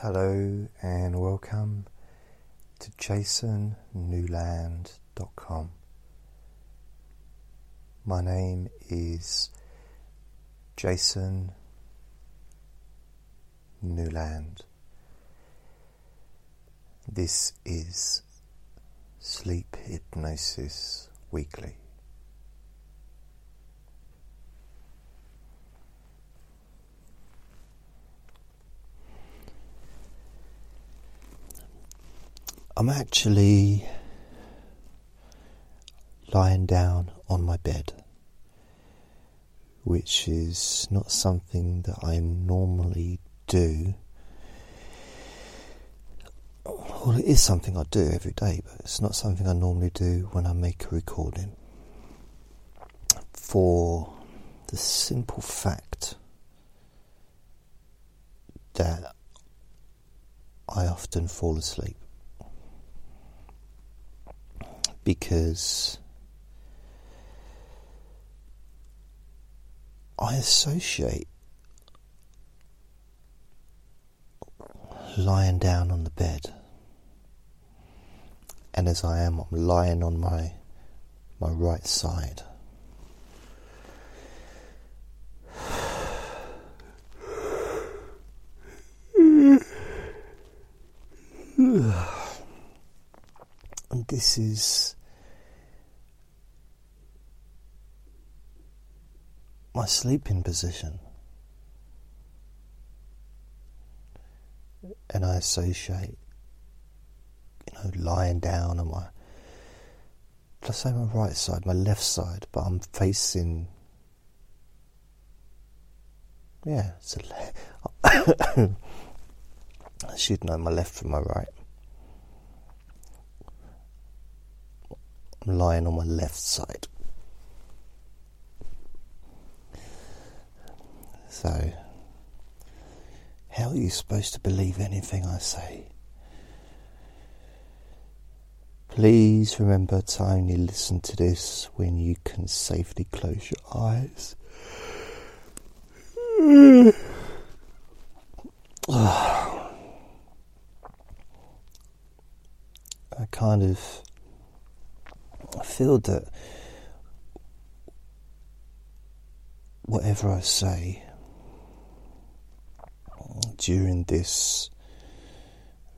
Hello and welcome to jasonnewland.com. My name is Jason Newland. This is Sleep Hypnosis Weekly. I'm actually lying down on my bed, which is not something that I normally do. Well, it is something I do every day, but it's not something I normally do when I make a recording. For the simple fact that I often fall asleep. Because I associate lying down on the bed, and as I am, I'm lying on my my right side. this is my sleeping position. And I associate, you know, lying down on my, let's say my right side, my left side, but I'm facing, yeah, it's a, I should know my left from my right. Lying on my left side. So, how are you supposed to believe anything I say? Please remember to only listen to this when you can safely close your eyes. I kind of that whatever I say during this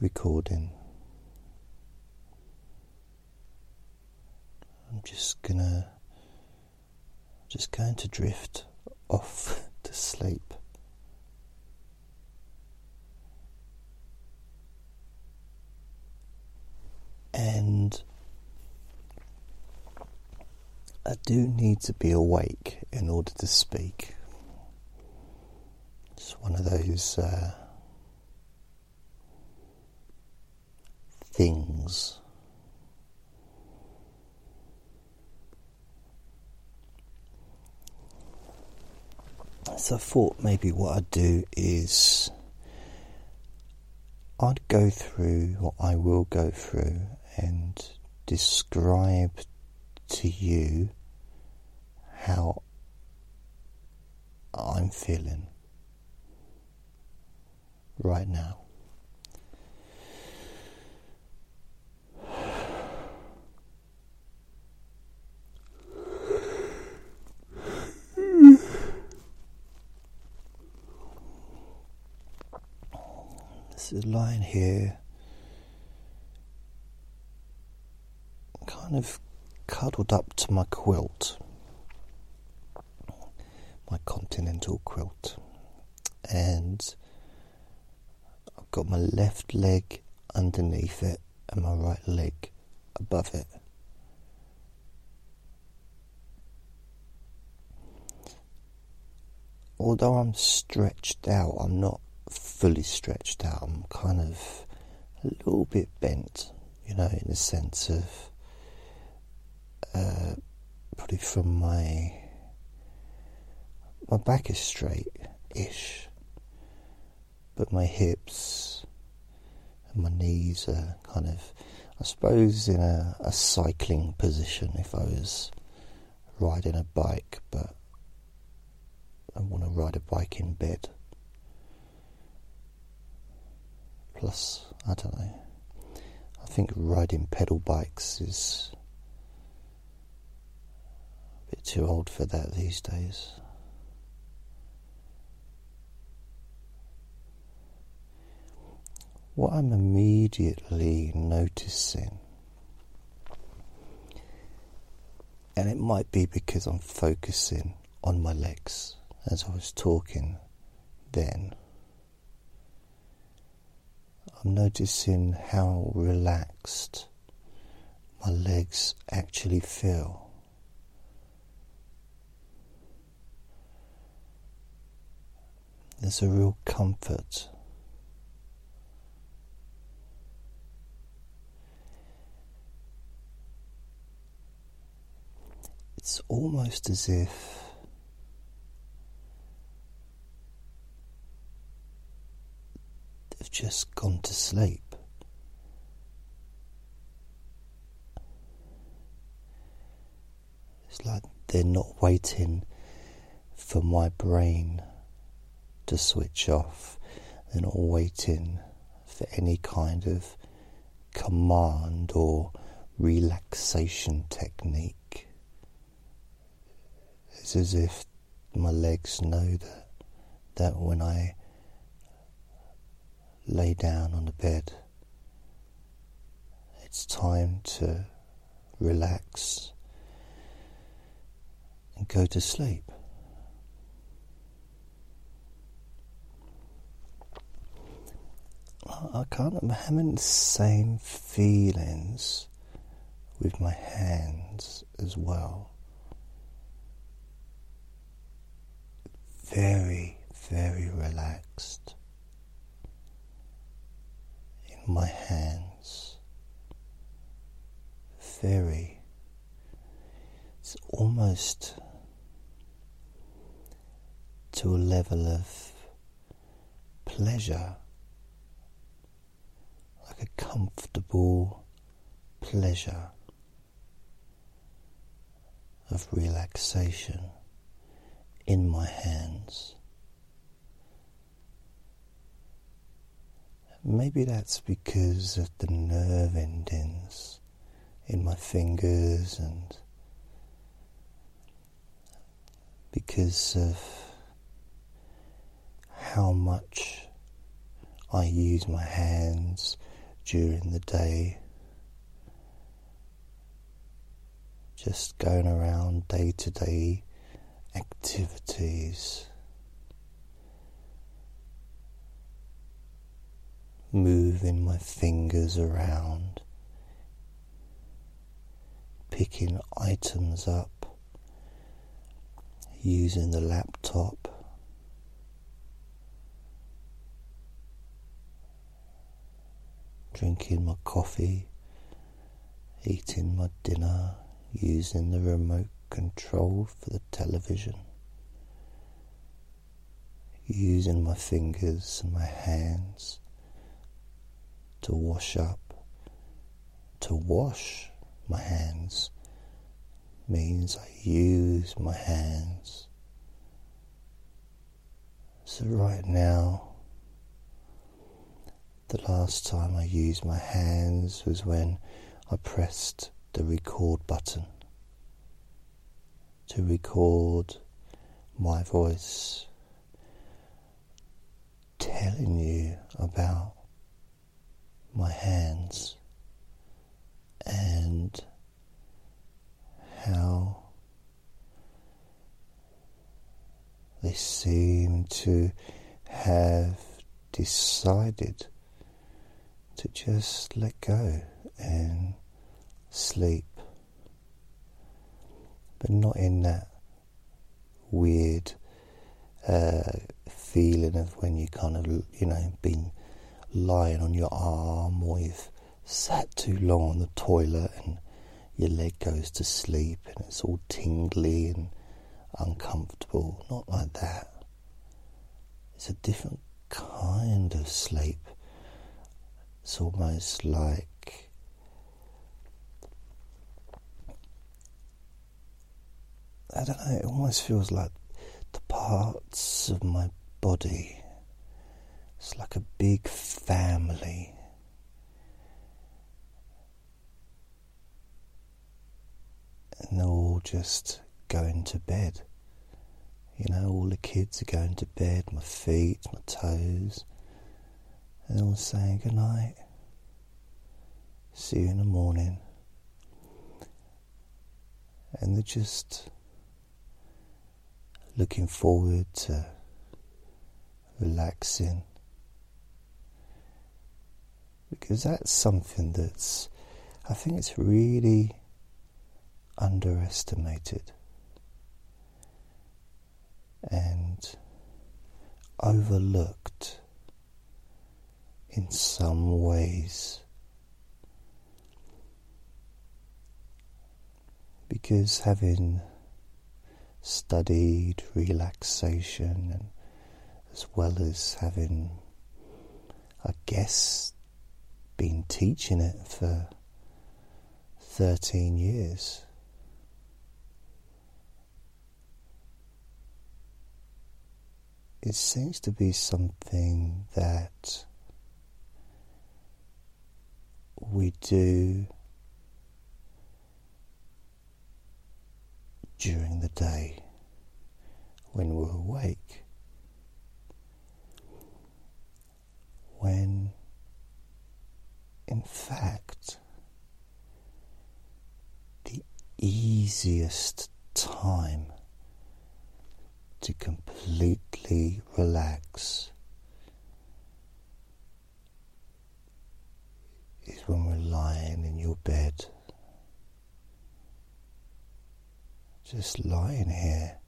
recording. I'm just gonna just going to drift off to sleep. And I do need to be awake in order to speak. It's one of those uh, things. So I thought maybe what I'd do is I'd go through what I will go through and describe to you how I'm feeling right now. This is lying here, kind of cuddled up to my quilt, my continental quilt, and I've got my left leg underneath it and my right leg above it. Although I'm stretched out, I'm not fully stretched out. I'm kind of a little bit bent, you know, in the sense of uh, probably from my my back is straight ish but my hips and my knees are kind of, I suppose, in a, a cycling position if I was riding a bike, but I want to ride a bike in bed. Plus, I don't know. I think riding pedal bikes is a bit too old for that these days. What I'm immediately noticing, and it might be because I'm focusing on my legs as I was talking then. I'm noticing how relaxed my legs actually feel. There's a real comfort. It's almost as if they've just gone to sleep. It's like they're not waiting for my brain to switch off. They're not waiting for any kind of command or relaxation technique. It's as if my legs know that, that when I lay down on the bed. It's time to relax and go to sleep. I can't, I'm having the same feelings with my hands as well. Very, very relaxed in my hands. Very. It's almost to a level of pleasure, like a comfortable pleasure of relaxation in my hands. Maybe that's because of the nerve endings in my fingers and because of how much I use my hands during the day. Just going around day to day activities. moving my fingers around, picking items up, using the laptop. Drinking my coffee, eating my dinner, using the remote control for the television, using my fingers and my hands to wash up. To wash my hands means I use my hands. So, right now, the last time I used my hands was when I pressed the record button to record my voice telling you about my hands and how they seem to have decided to just let go and sleep, but not in that weird uh, feeling of when you kind of, you know, been lying on your arm or you've sat too long on the toilet and your leg goes to sleep and it's all tingly and uncomfortable. Not like that. It's a different kind of sleep. It's almost like I don't know, it almost feels like the parts of my body It's like a big family. And they're all just going to bed. You know, all the kids are going to bed, my feet, my toes, and they're all saying good night. See you in the morning. And they're just looking forward to relaxing. Because that's something that's, I think it's really underestimated and overlooked in some ways. Because having studied relaxation and as well as having, I guess, been teaching it for 13 years. It seems to be something that we do during the day when we're awake. When, in fact, the easiest time to completely relax is when we're lying in your bed just lying here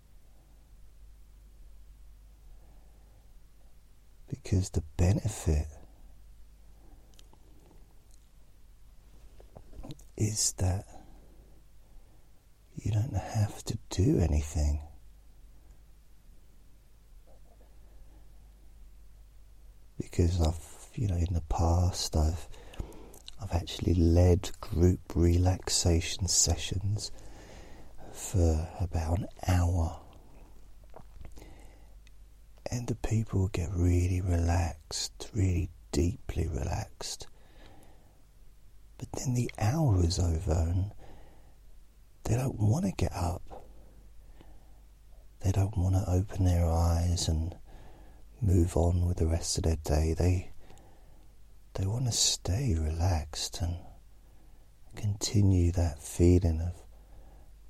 because the benefit is that you don't have to do anything. Because I've, you know, in the past I've I've actually led group relaxation sessions for about an hour. And the people get really relaxed, really deeply relaxed. But then the hour is over and they don't want to get up. They don't want to open their eyes and move on with the rest of their day. They they want to stay relaxed and continue that feeling of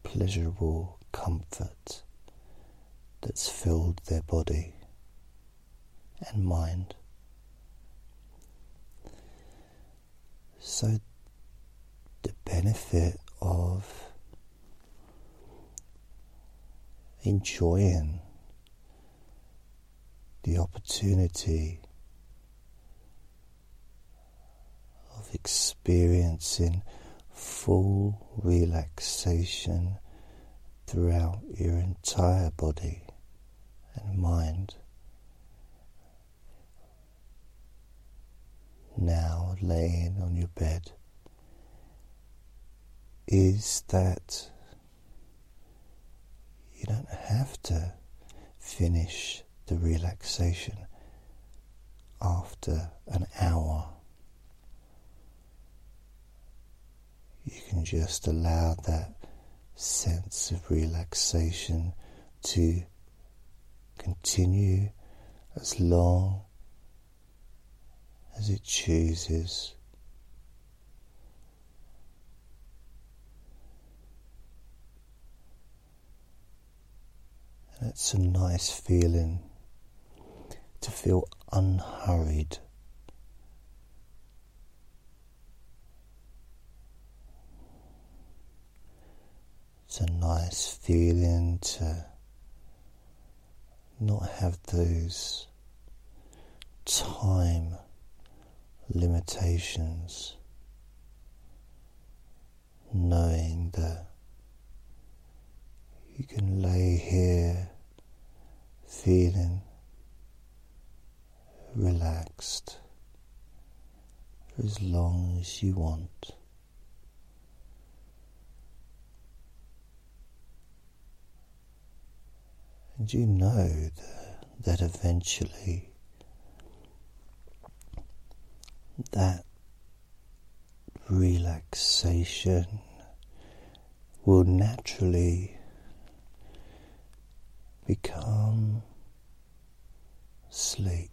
pleasurable comfort that's filled their body and mind. So, the benefit of enjoying the opportunity of experiencing full relaxation throughout your entire body and mind. Now, laying on your bed, is that you don't have to finish the relaxation after an hour you can just allow that sense of relaxation to continue as long as it chooses. And it's a nice feeling to feel unhurried It's a nice feeling to not have those time limitations, knowing that you can lay here feeling relaxed for as long as you want. And you know that, that eventually that relaxation will naturally become sleep.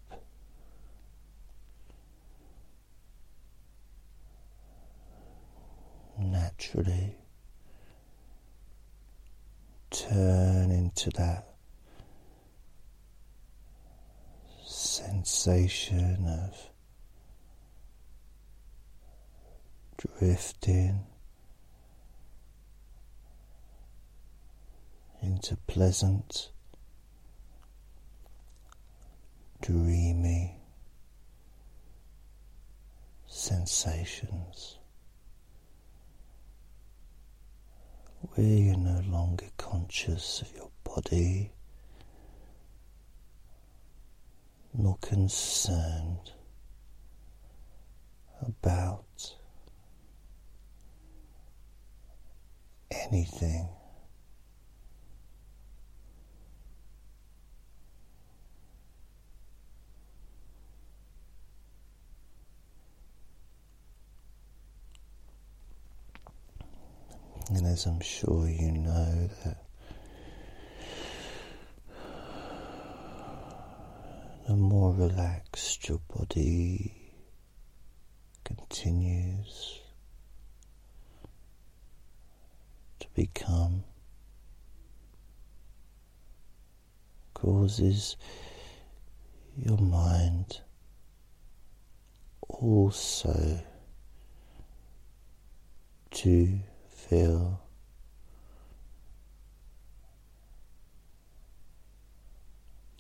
Naturally turn into that sensation of drifting into pleasant, dreamy sensations. Where you're no longer conscious of your body nor concerned about anything. And as I'm sure you know, that the more relaxed your body continues to become, causes your mind also to feel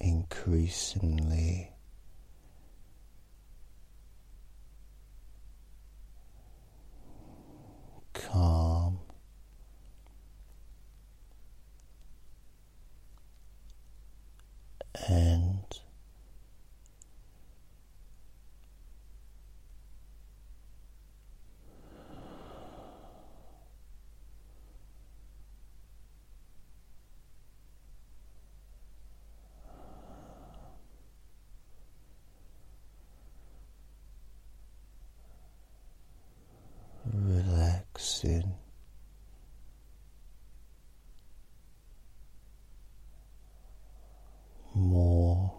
increasingly. Calm and relaxing. More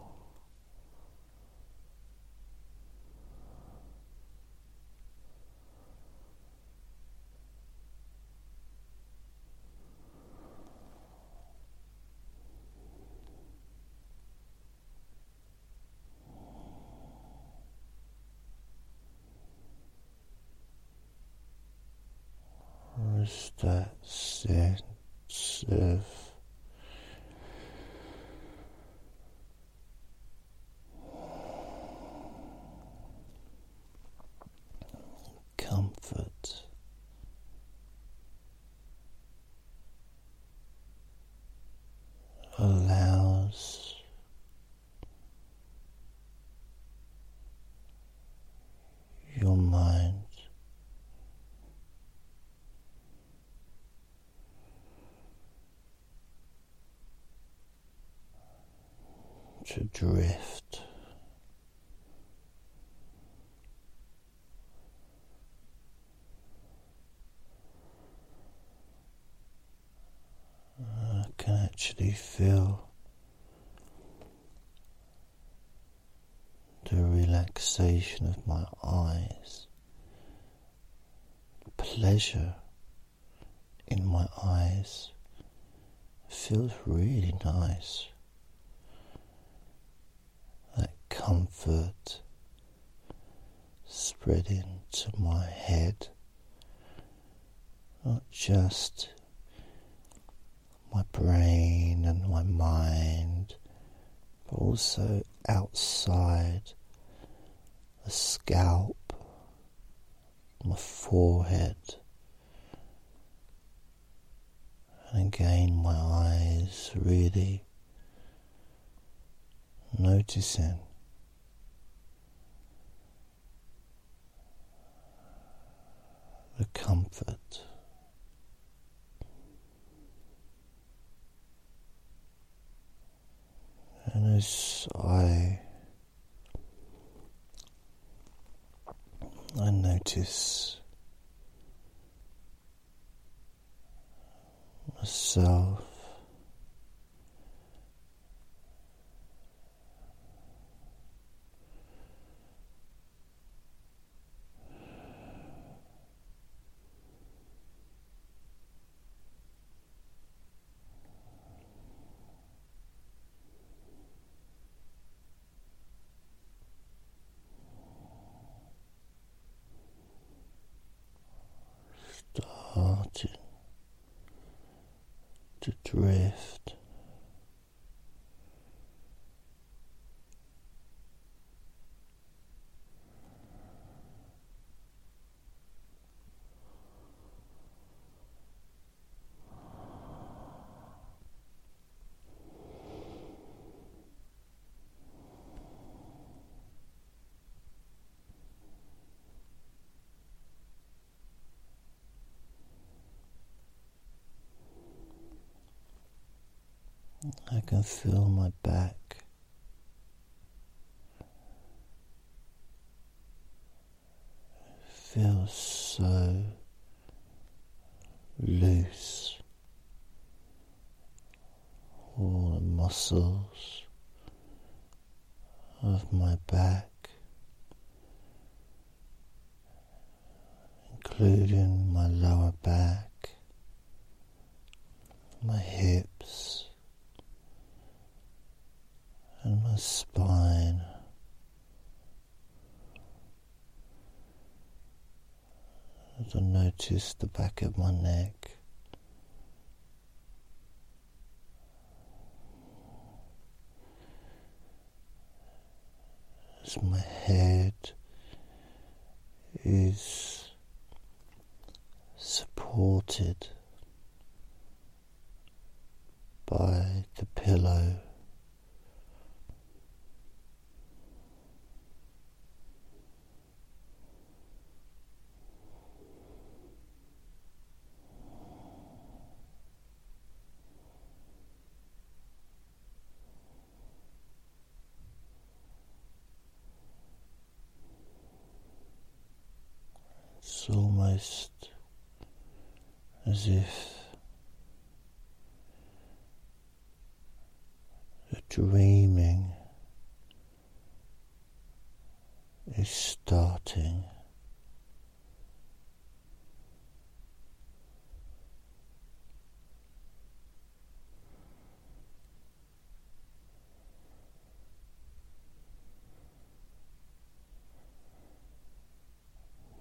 Just that sense of comfort. Allows your mind to drift. I can actually feel the relaxation of my eyes, pleasure in my eyes feels really nice. Comfort spreading to my head, not just my brain and my mind, but also outside the scalp, my forehead. And again, my eyes really noticing comfort. And as I I notice myself starting to drift. I can feel my back. Feels so loose. All the muscles of my back, including my lower back, my hips and my spine. I notice the back of my neck. As my head is supported by the pillow. It's almost as if the dreaming is starting.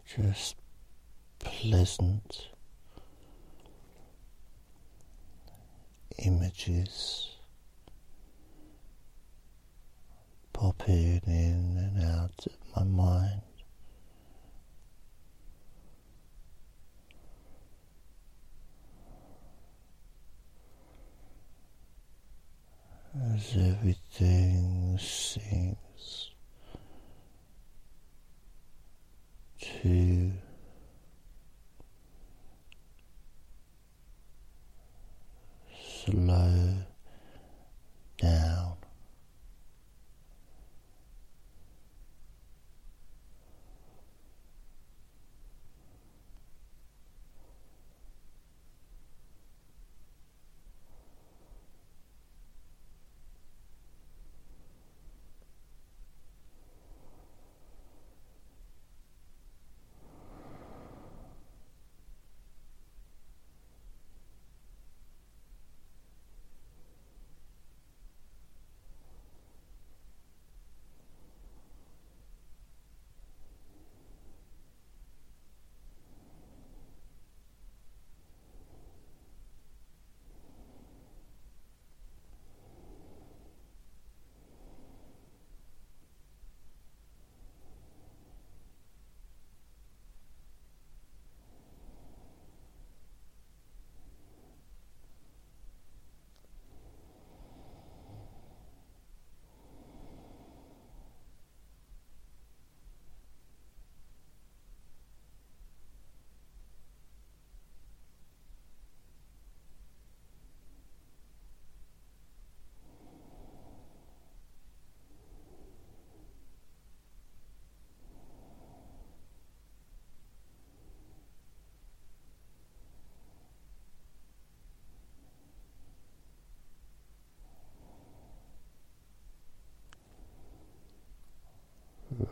Just pleasant images popping in and out of my mind. As everything seems to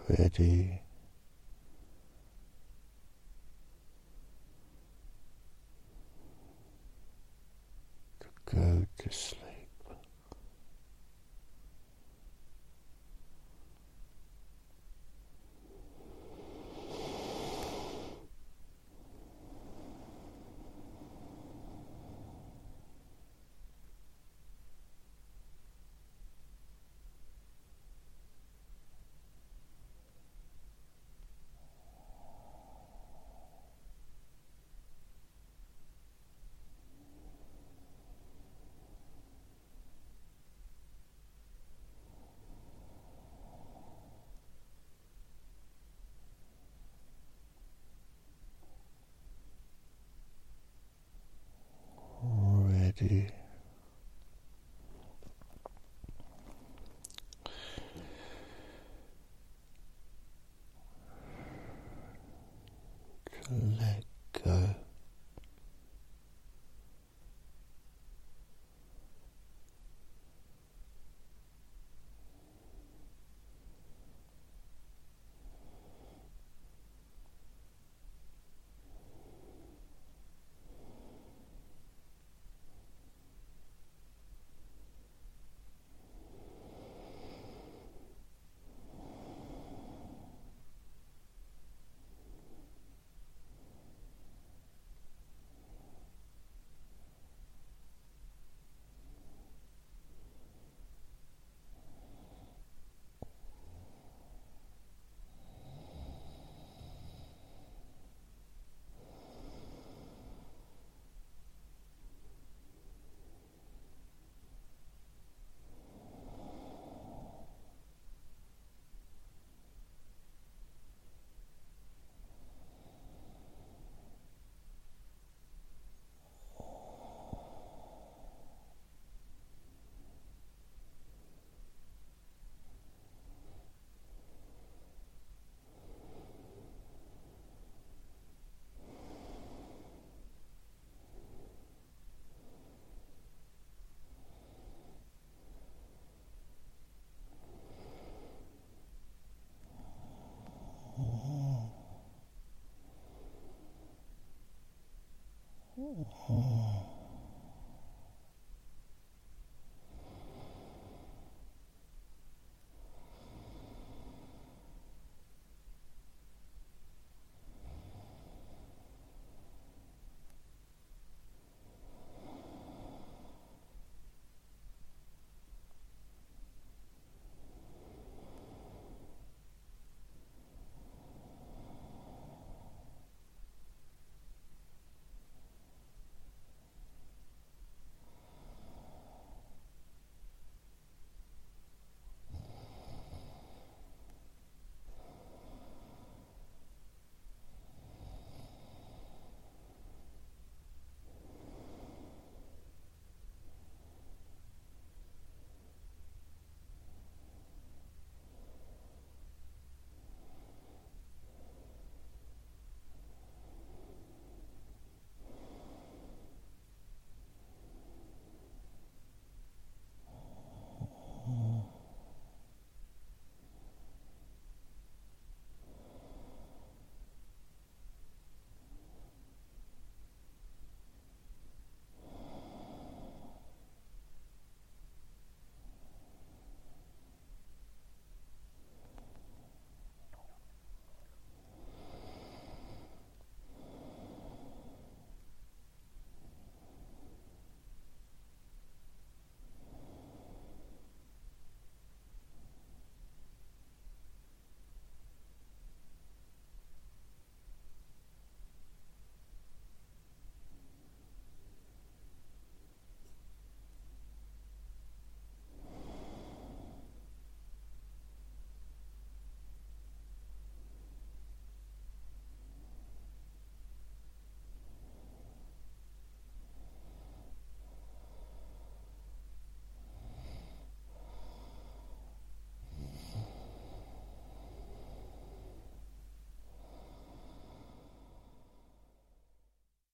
ready to go to sleep. Ready to let go. Oh.